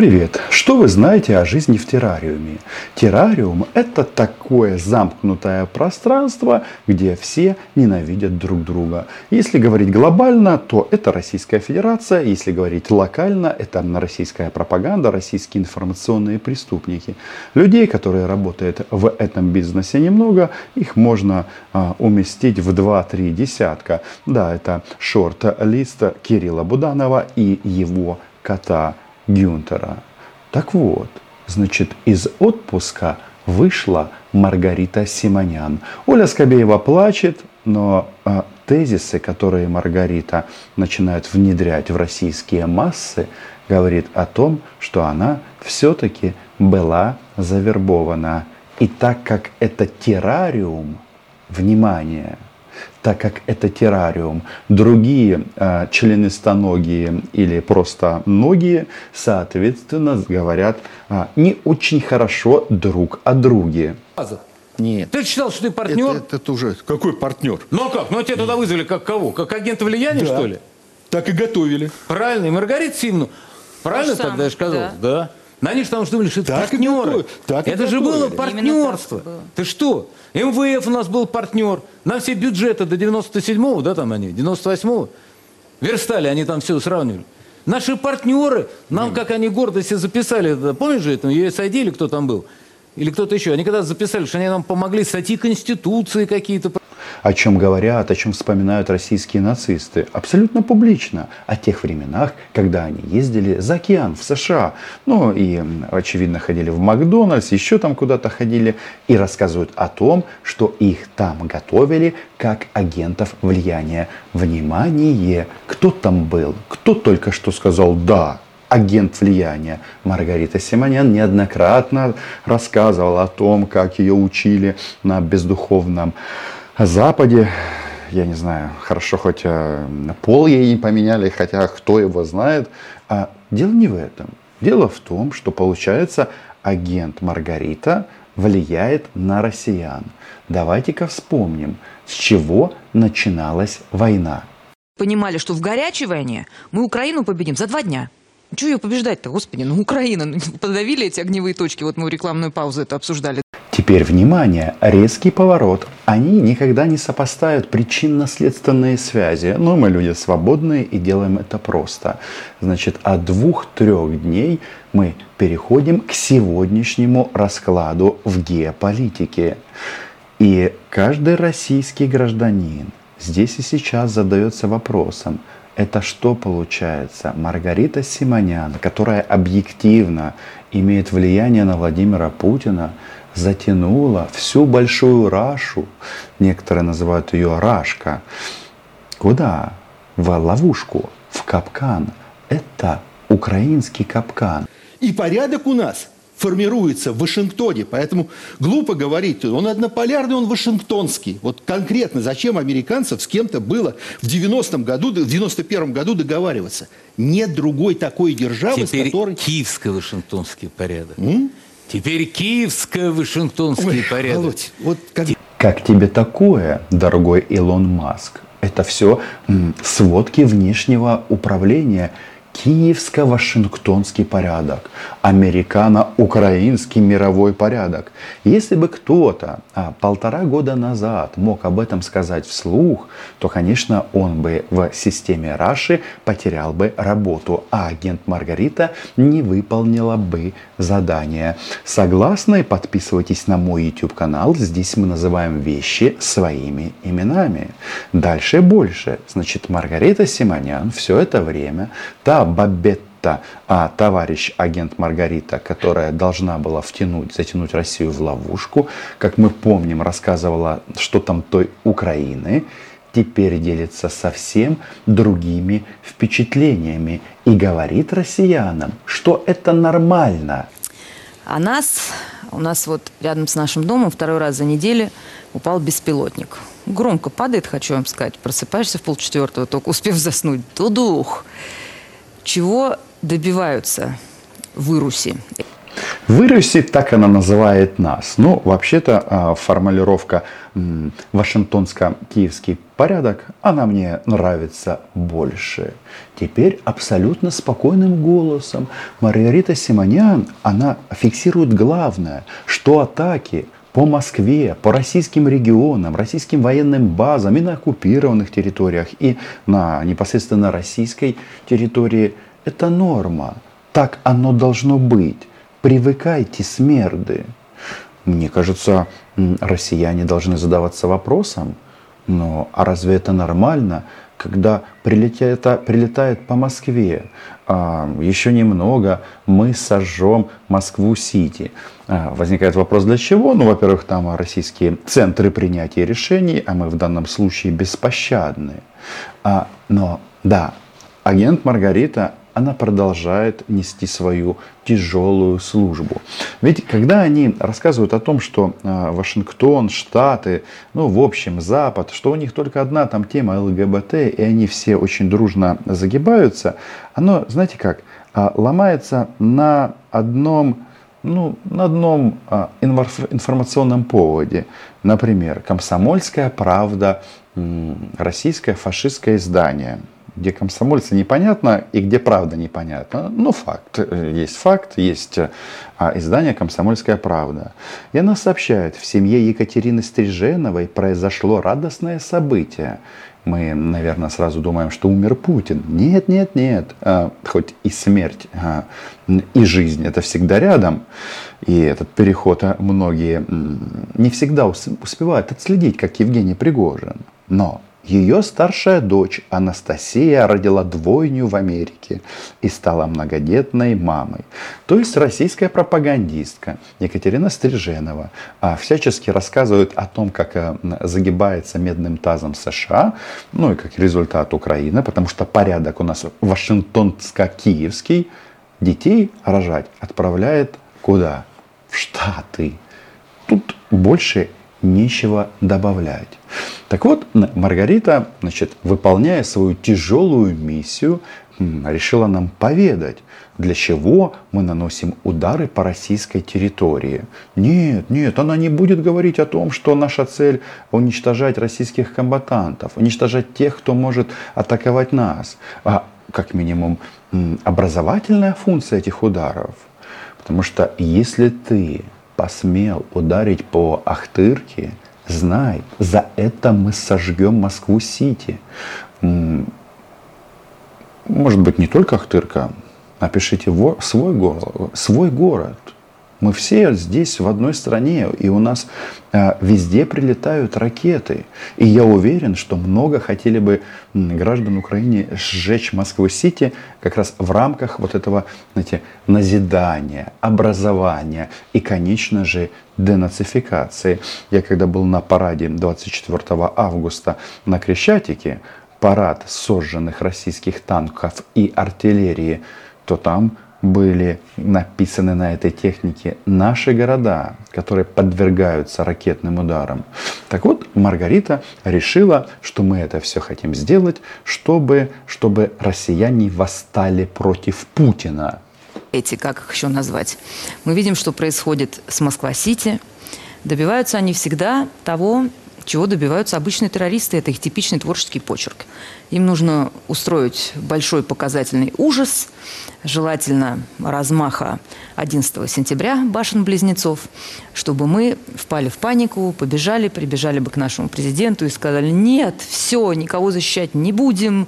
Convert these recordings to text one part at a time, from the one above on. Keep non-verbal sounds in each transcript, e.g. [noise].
Привет! Что вы знаете о жизни в террариуме? Террариум – это такое замкнутое пространство, где все ненавидят друг друга. Если говорить глобально, то это Российская Федерация. Если говорить локально, это российская пропаганда, российские информационные преступники. Людей, которые работают в этом бизнесе немного, их можно а, уместить в 2-3 десятка. Да, это шорт-лист Кирилла Буданова и его кота Гюнтера. Так вот, значит, из отпуска вышла Маргарита Симонян. Оля Скобеева плачет, но э, тезисы, которые Маргарита начинает внедрять в российские массы, говорит о том, что она все-таки была завербована. И так как это террариум, внимание – так как это террариум. Другие э, членистоногие или просто ноги, соответственно, говорят э, не очень хорошо друг о друге. Нет. Ты считал, что ты партнер? Это, это уже... Какой партнер? Ну а как? Ну а тебя туда вызвали как кого? Как агента влияния, да. что ли? Так и готовили. Правильно. И Маргарита Симну. Правильно тогда я сказал? Да. да. Но они же там думали, что это так партнеры. Так это же было партнерство. Было. Ты что? МВФ у нас был партнер. На все бюджеты до 97-го, да, там они, 98-го, верстали, они там все сравнивали. Наши партнеры, нам, как они гордо себе записали, помнишь же это, USAID или кто там был? Или кто-то еще. Они когда записали, что они нам помогли статьи Конституции какие-то о чем говорят, о чем вспоминают российские нацисты. Абсолютно публично. О тех временах, когда они ездили за океан в США. Ну и, очевидно, ходили в Макдональдс, еще там куда-то ходили. И рассказывают о том, что их там готовили как агентов влияния. Внимание! Кто там был? Кто только что сказал «да»? агент влияния. Маргарита Симонян неоднократно рассказывала о том, как ее учили на бездуховном Западе, я не знаю, хорошо хоть э, пол ей не поменяли, хотя кто его знает. А дело не в этом. Дело в том, что получается агент Маргарита влияет на россиян. Давайте-ка вспомним, с чего начиналась война. Понимали, что в горячей войне мы Украину победим за два дня. Чего ее побеждать-то, господи, ну Украина, ну, подавили эти огневые точки, вот мы рекламную паузу это обсуждали. Теперь внимание, резкий поворот. Они никогда не сопоставят причинно-следственные связи. Но мы люди свободные и делаем это просто. Значит, от двух-трех дней мы переходим к сегодняшнему раскладу в геополитике. И каждый российский гражданин здесь и сейчас задается вопросом, это что получается? Маргарита Симонян, которая объективно имеет влияние на Владимира Путина, затянула всю большую Рашу, некоторые называют ее Рашка, куда? В ловушку, в капкан. Это украинский капкан. И порядок у нас формируется в Вашингтоне. Поэтому глупо говорить, он однополярный, он вашингтонский. Вот конкретно зачем американцев с кем-то было в 90-м году, в 91-м году договариваться? Нет другой такой державы, Теперь с которой... киевско-вашингтонский порядок. М? Теперь киевско-вашингтонский порядок. Володь, вот как... как тебе такое, дорогой Илон Маск? Это все сводки внешнего управления – киевско-вашингтонский порядок, американо-украинский мировой порядок. Если бы кто-то а, полтора года назад мог об этом сказать вслух, то, конечно, он бы в системе Раши потерял бы работу, а агент Маргарита не выполнила бы задание. Согласны? Подписывайтесь на мой YouTube канал. Здесь мы называем вещи своими именами. Дальше больше. Значит, Маргарита Симонян все это время та Бабетта, а товарищ агент Маргарита, которая должна была втянуть, затянуть Россию в ловушку, как мы помним, рассказывала, что там той Украины, теперь делится совсем другими впечатлениями и говорит россиянам, что это нормально. А нас, у нас вот рядом с нашим домом второй раз за неделю упал беспилотник. Громко падает, хочу вам сказать. Просыпаешься в полчетвертого, только успев заснуть. Тудух. Чего добиваются в Ируси? В Ируси так она называет нас. Ну, вообще-то а, формулировка Вашингтонско-киевский порядок, она мне нравится больше. Теперь абсолютно спокойным голосом Маргарита Симонян, она фиксирует главное, что атаки по Москве, по российским регионам, российским военным базам и на оккупированных территориях, и на непосредственно российской территории – это норма. Так оно должно быть. Привыкайте, смерды. Мне кажется, россияне должны задаваться вопросом, но а разве это нормально, когда прилетает, прилетает по Москве? А, еще немного, мы сожжем Москву-Сити. А, возникает вопрос, для чего? Ну, во-первых, там российские центры принятия решений, а мы в данном случае беспощадны. А, но, да, агент Маргарита она продолжает нести свою тяжелую службу. Ведь когда они рассказывают о том, что а, Вашингтон, Штаты, ну, в общем, Запад, что у них только одна там тема ЛГБТ, и они все очень дружно загибаются, оно, знаете как, а, ломается на одном ну, на одном а, информационном поводе. Например, «Комсомольская правда», российское фашистское издание – где комсомольцы непонятно и где правда непонятно. Ну, факт. Есть факт, есть а, издание «Комсомольская правда». И она сообщает, в семье Екатерины Стриженовой произошло радостное событие. Мы, наверное, сразу думаем, что умер Путин. Нет, нет, нет. А, хоть и смерть, а, и жизнь это всегда рядом. И этот переход а, многие не всегда успевают отследить, как Евгений Пригожин. Но ее старшая дочь Анастасия родила двойню в Америке и стала многодетной мамой. То есть российская пропагандистка Екатерина Стриженова а, всячески рассказывает о том, как э, загибается медным тазом США, ну и как результат Украина, потому что порядок у нас вашингтонско-киевский, детей рожать отправляет куда? В Штаты. Тут больше нечего добавлять. Так вот, Маргарита, значит, выполняя свою тяжелую миссию, решила нам поведать, для чего мы наносим удары по российской территории. Нет, нет, она не будет говорить о том, что наша цель уничтожать российских комбатантов, уничтожать тех, кто может атаковать нас. А как минимум образовательная функция этих ударов. Потому что если ты посмел ударить по Ахтырке, знай, за это мы сожгем Москву-Сити. Может быть, не только Ахтырка. Напишите свой свой город. Мы все здесь в одной стране, и у нас э, везде прилетают ракеты. И я уверен, что много хотели бы граждан Украины сжечь Москву-Сити как раз в рамках вот этого, знаете, назидания, образования и, конечно же, денацификации. Я когда был на параде 24 августа на Крещатике, парад сожженных российских танков и артиллерии, то там были написаны на этой технике наши города, которые подвергаются ракетным ударам. Так вот, Маргарита решила, что мы это все хотим сделать, чтобы, чтобы россияне восстали против Путина. Эти, как их еще назвать? Мы видим, что происходит с Москва-Сити. Добиваются они всегда того, чего добиваются обычные террористы. Это их типичный творческий почерк. Им нужно устроить большой показательный ужас, желательно размаха 11 сентября башен-близнецов, чтобы мы впали в панику, побежали, прибежали бы к нашему президенту и сказали, нет, все, никого защищать не будем,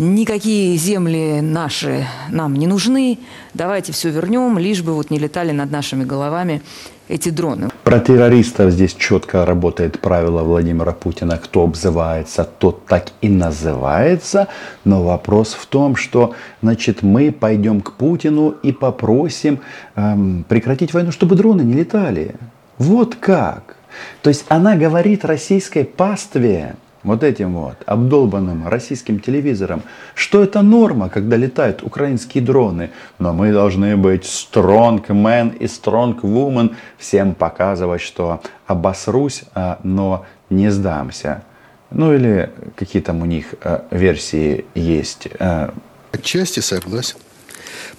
никакие земли наши нам не нужны, давайте все вернем, лишь бы вот не летали над нашими головами эти дроны. Про террористов здесь четко работает правило Владимира Путина. Кто обзывается, тот так и называется. Но вопрос в том, что значит, мы пойдем к Путину и попросим эм, прекратить войну, чтобы дроны не летали. Вот как. То есть она говорит российской пастве, вот этим вот обдолбанным российским телевизором, что это норма, когда летают украинские дроны. Но мы должны быть strong man и strong woman, всем показывать, что обосрусь, а, но не сдамся. Ну или какие там у них а, версии есть. А. Отчасти согласен.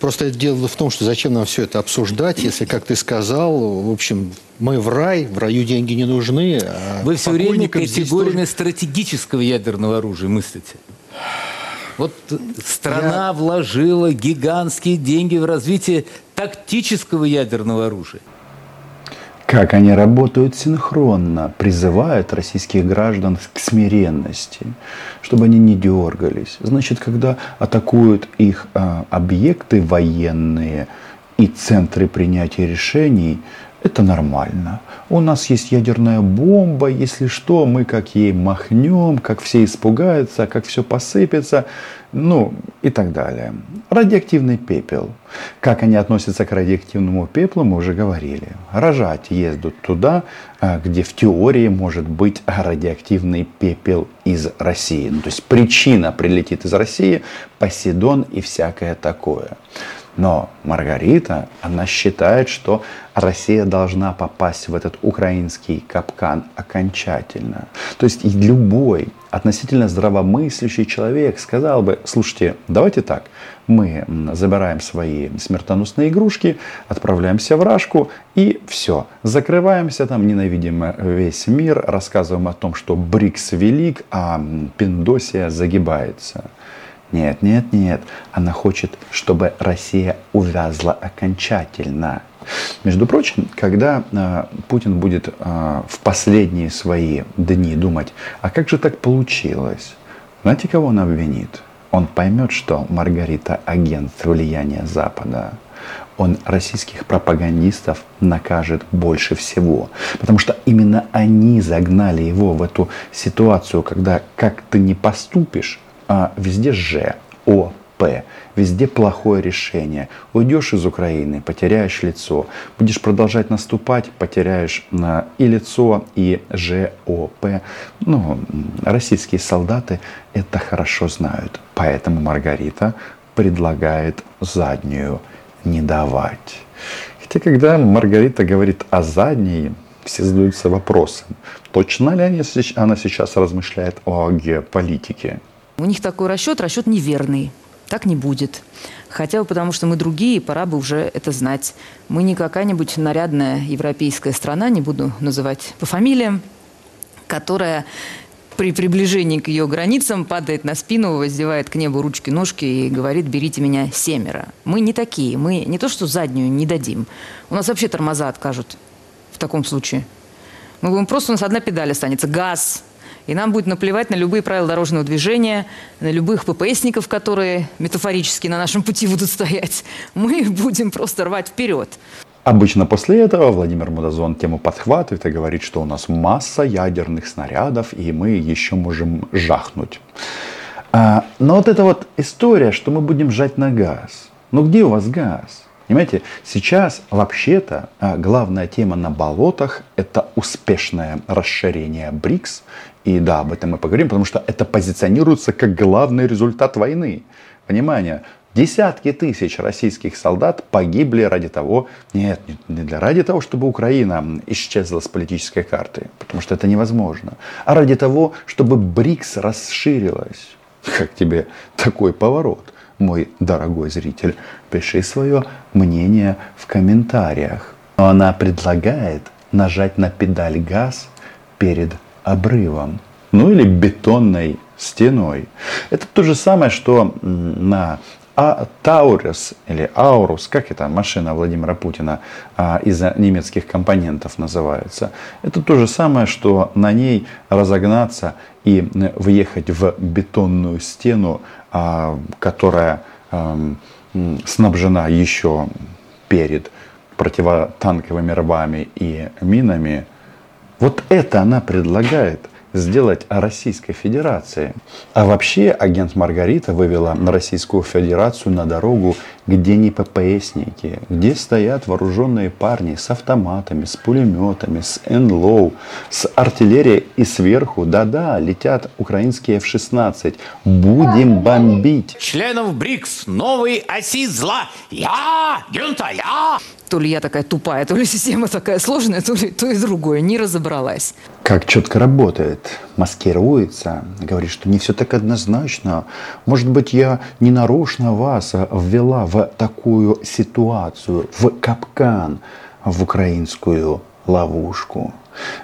Просто дело в том, что зачем нам все это обсуждать, если, как ты сказал, в общем, мы в рай, в раю деньги не нужны. А Вы все время категориями тоже... стратегического ядерного оружия мыслите. Вот страна Я... вложила гигантские деньги в развитие тактического ядерного оружия. Как они работают синхронно, призывают российских граждан к смиренности, чтобы они не дергались. Значит, когда атакуют их а, объекты военные и центры принятия решений, это нормально. У нас есть ядерная бомба, если что, мы как ей махнем, как все испугаются, как все посыпется, ну и так далее. Радиоактивный пепел. Как они относятся к радиоактивному пеплу, мы уже говорили. Рожать ездят туда, а, где в теории может быть радиоактивный пепел из России. Ну, то есть причина прилетит из России, Поседон и всякое такое. Но Маргарита, она считает, что Россия должна попасть в этот украинский капкан окончательно. То есть любой относительно здравомыслящий человек сказал бы, слушайте, давайте так, мы забираем свои смертоносные игрушки, отправляемся в Рашку и все, закрываемся там, ненавидим весь мир, рассказываем о том, что БРИКС велик, а Пиндосия загибается. Нет, нет, нет. Она хочет, чтобы Россия увязла окончательно. Между прочим, когда э, Путин будет э, в последние свои дни думать, а как же так получилось? Знаете, кого он обвинит? Он поймет, что Маргарита агент влияния Запада. Он российских пропагандистов накажет больше всего. Потому что именно они загнали его в эту ситуацию, когда как ты не поступишь, а везде Ж, О, П. Везде плохое решение. Уйдешь из Украины, потеряешь лицо. Будешь продолжать наступать, потеряешь на и лицо, и ЖОП. Ну, российские солдаты это хорошо знают. Поэтому Маргарита предлагает заднюю не давать. Хотя, когда Маргарита говорит о задней, все задаются вопросом, точно ли она сейчас размышляет о геополитике. У них такой расчет, расчет неверный. Так не будет. Хотя бы потому, что мы другие, пора бы уже это знать. Мы не какая-нибудь нарядная европейская страна, не буду называть по фамилиям, которая при приближении к ее границам падает на спину, воздевает к небу ручки-ножки и говорит «берите меня семеро». Мы не такие, мы не то что заднюю не дадим. У нас вообще тормоза откажут в таком случае. Мы будем просто, у нас одна педаль останется – газ – и нам будет наплевать на любые правила дорожного движения, на любых ППСников, которые метафорически на нашем пути будут стоять. Мы [laughs] будем просто рвать вперед. Обычно после этого Владимир Мудазон тему подхватывает и говорит, что у нас масса ядерных снарядов, и мы еще можем жахнуть. А, но вот эта вот история, что мы будем жать на газ. Ну где у вас газ? Понимаете, сейчас вообще-то а, главная тема на болотах – это успешное расширение БРИКС. И да, об этом мы поговорим, потому что это позиционируется как главный результат войны. Внимание, Десятки тысяч российских солдат погибли ради того, нет, не для ради того, чтобы Украина исчезла с политической карты, потому что это невозможно, а ради того, чтобы БРИКС расширилась. Как тебе такой поворот? мой дорогой зритель, пиши свое мнение в комментариях. Но она предлагает нажать на педаль газ перед обрывом. Ну или бетонной стеной. Это то же самое, что на а Таурус или Аурус, как это машина Владимира Путина а, из немецких компонентов называется, это то же самое, что на ней разогнаться и въехать в бетонную стену а, которая снабжена еще перед противотанковыми рвами и минами, вот это она предлагает сделать о Российской Федерации. А вообще агент Маргарита вывела на Российскую Федерацию на дорогу, где не ППСники, где стоят вооруженные парни с автоматами, с пулеметами, с НЛО, с артиллерией и сверху, да-да, летят украинские F-16. Будем бомбить. Членов БРИКС новой оси зла. Я, Гюнта, я. то ли я такая тупая, то ли [laughs] система такая сложная, то ли то и другое. Не разобралась. Как четко работает, маскируется, говорит, что не все так однозначно. Может быть, я не нарочно вас ввела в такую ситуацию, в капкан, в украинскую ловушку.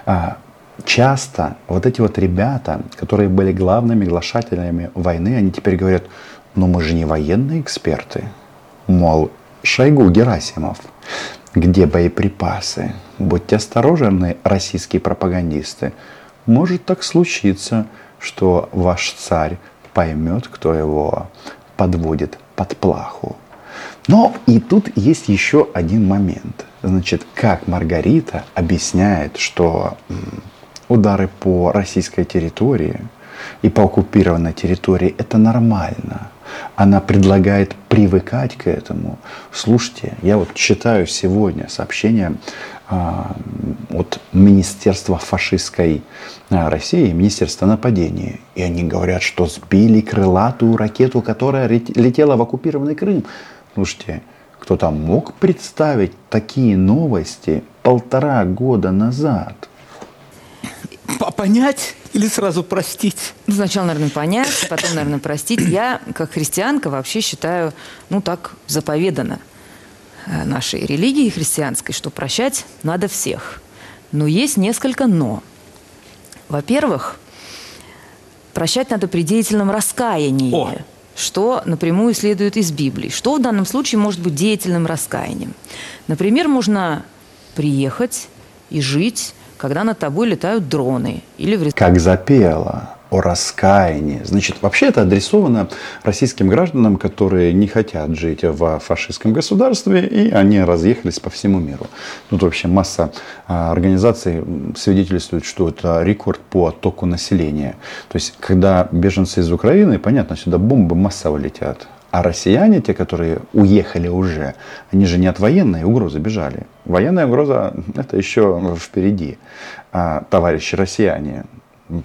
А, часто вот эти вот ребята, которые были главными глашателями войны, они теперь говорят, ну мы же не военные эксперты. Мол, Шойгу Герасимов, где боеприпасы? Будьте осторожны, российские пропагандисты. Может так случиться, что ваш царь поймет, кто его подводит под плаху. Но и тут есть еще один момент. Значит, как Маргарита объясняет, что удары по российской территории и по оккупированной территории это нормально. Она предлагает привыкать к этому. Слушайте, я вот читаю сегодня сообщение а, от Министерства фашистской а, России, Министерства нападения. И они говорят, что сбили крылатую ракету, которая летела в оккупированный Крым. Слушайте, кто там мог представить такие новости полтора года назад? Понять или сразу простить? Ну, сначала, наверное, понять, потом, наверное, простить. Я, как христианка, вообще считаю, ну, так заповедано э, нашей религии христианской, что прощать надо всех. Но есть несколько «но». Во-первых, прощать надо при деятельном раскаянии. О! что напрямую следует из Библии. Что в данном случае может быть деятельным раскаянием? Например, можно приехать и жить, когда над тобой летают дроны. Или в... Как запела о раскаянии. Значит, вообще это адресовано российским гражданам, которые не хотят жить в фашистском государстве, и они разъехались по всему миру. Тут вообще масса а, организаций свидетельствует, что это рекорд по оттоку населения. То есть, когда беженцы из Украины, понятно, сюда бомбы массово летят. А россияне, те, которые уехали уже, они же не от военной угрозы бежали. Военная угроза – это еще впереди. А, товарищи россияне,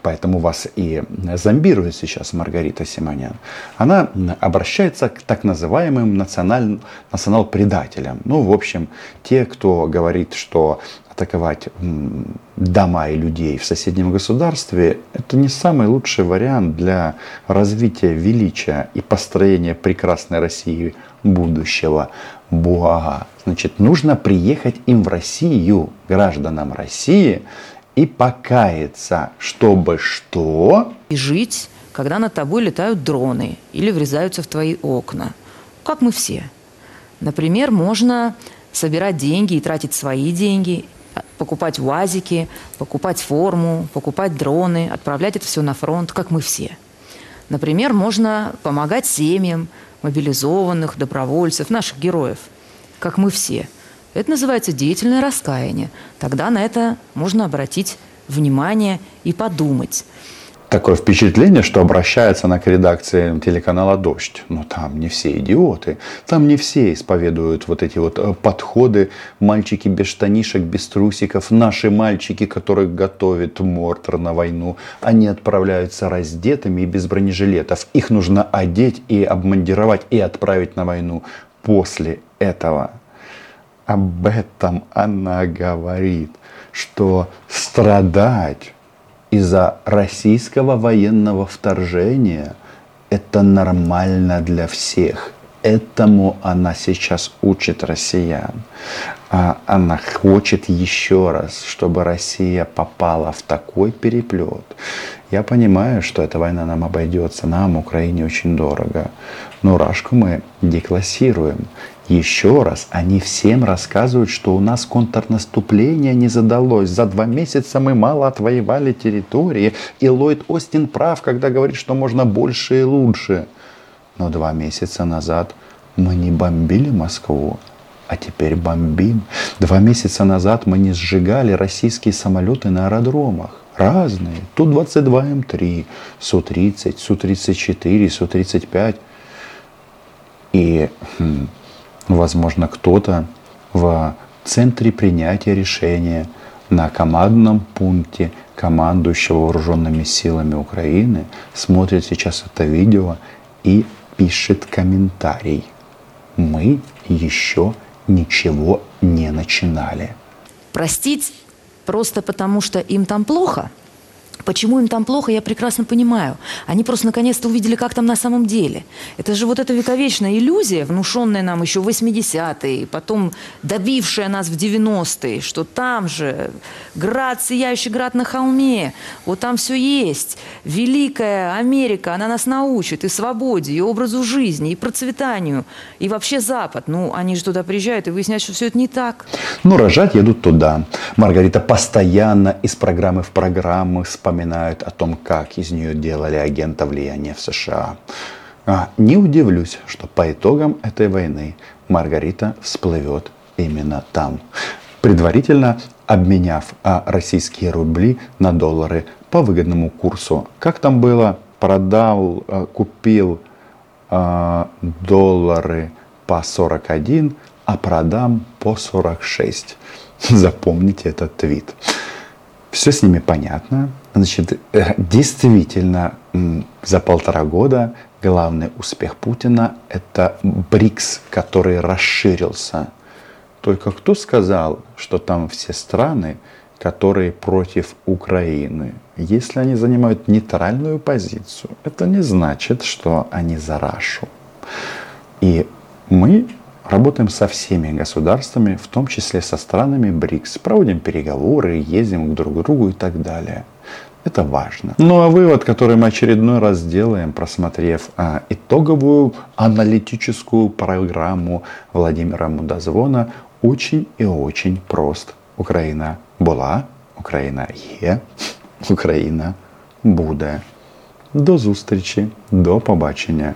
Поэтому вас и зомбирует сейчас Маргарита Симонян. Она обращается к так называемым националь... национал-предателям. Ну, в общем, те, кто говорит, что атаковать дома и людей в соседнем государстве, это не самый лучший вариант для развития величия и построения прекрасной России будущего. Буага. Значит, нужно приехать им в Россию, гражданам России, и покаяться, чтобы что? И жить, когда над тобой летают дроны или врезаются в твои окна. Как мы все. Например, можно собирать деньги и тратить свои деньги, покупать УАЗики, покупать форму, покупать дроны, отправлять это все на фронт, как мы все. Например, можно помогать семьям мобилизованных, добровольцев, наших героев, как мы все – это называется деятельное раскаяние. Тогда на это можно обратить внимание и подумать. Такое впечатление, что обращается она к редакции телеканала «Дождь». Но там не все идиоты. Там не все исповедуют вот эти вот э, подходы. Мальчики без штанишек, без трусиков. Наши мальчики, которых готовит Мортер на войну, они отправляются раздетыми и без бронежилетов. Их нужно одеть и обмундировать и отправить на войну. После этого об этом она говорит, что страдать из-за российского военного вторжения это нормально для всех. Этому она сейчас учит россиян. А она хочет еще раз, чтобы Россия попала в такой переплет. Я понимаю, что эта война нам обойдется, нам, Украине, очень дорого. Но Рашку мы деклассируем. Еще раз, они всем рассказывают, что у нас контрнаступление не задалось. За два месяца мы мало отвоевали территории. И Ллойд Остин прав, когда говорит, что можно больше и лучше. Но два месяца назад мы не бомбили Москву, а теперь бомбим. Два месяца назад мы не сжигали российские самолеты на аэродромах. Разные. Ту-22М3, Су-30, Су-34, Су-35. И хм, Возможно, кто-то в центре принятия решения на командном пункте командующего вооруженными силами Украины смотрит сейчас это видео и пишет комментарий. Мы еще ничего не начинали. Простить просто потому, что им там плохо – Почему им там плохо, я прекрасно понимаю. Они просто наконец-то увидели, как там на самом деле. Это же вот эта вековечная иллюзия, внушенная нам еще в 80-е, потом добившая нас в 90-е, что там же град, сияющий град на холме, вот там все есть. Великая Америка, она нас научит и свободе, и образу жизни, и процветанию, и вообще Запад. Ну, они же туда приезжают и выясняют, что все это не так. Ну, рожать едут туда. Маргарита постоянно из программы в программу с вспоминают о том, как из нее делали агента влияния в США. А, не удивлюсь, что по итогам этой войны Маргарита всплывет именно там. Предварительно обменяв а, российские рубли на доллары по выгодному курсу. Как там было? Продал, а, купил доллары по 41, а продам по 46. [laughs] Запомните этот твит. Все с ними понятно. Значит, э, действительно, за полтора года главный успех Путина – это БРИКС, который расширился. Только кто сказал, что там все страны, которые против Украины? Если они занимают нейтральную позицию, это не значит, что они за Рашу. И мы Работаем со всеми государствами, в том числе со странами БРИКС. Проводим переговоры, ездим друг к другу и так далее. Это важно. Ну а вывод, который мы очередной раз делаем, просмотрев а, итоговую аналитическую программу Владимира Мудозвона, очень и очень прост. Украина была, Україна є, Україна буде. До зустрічі, до побачення.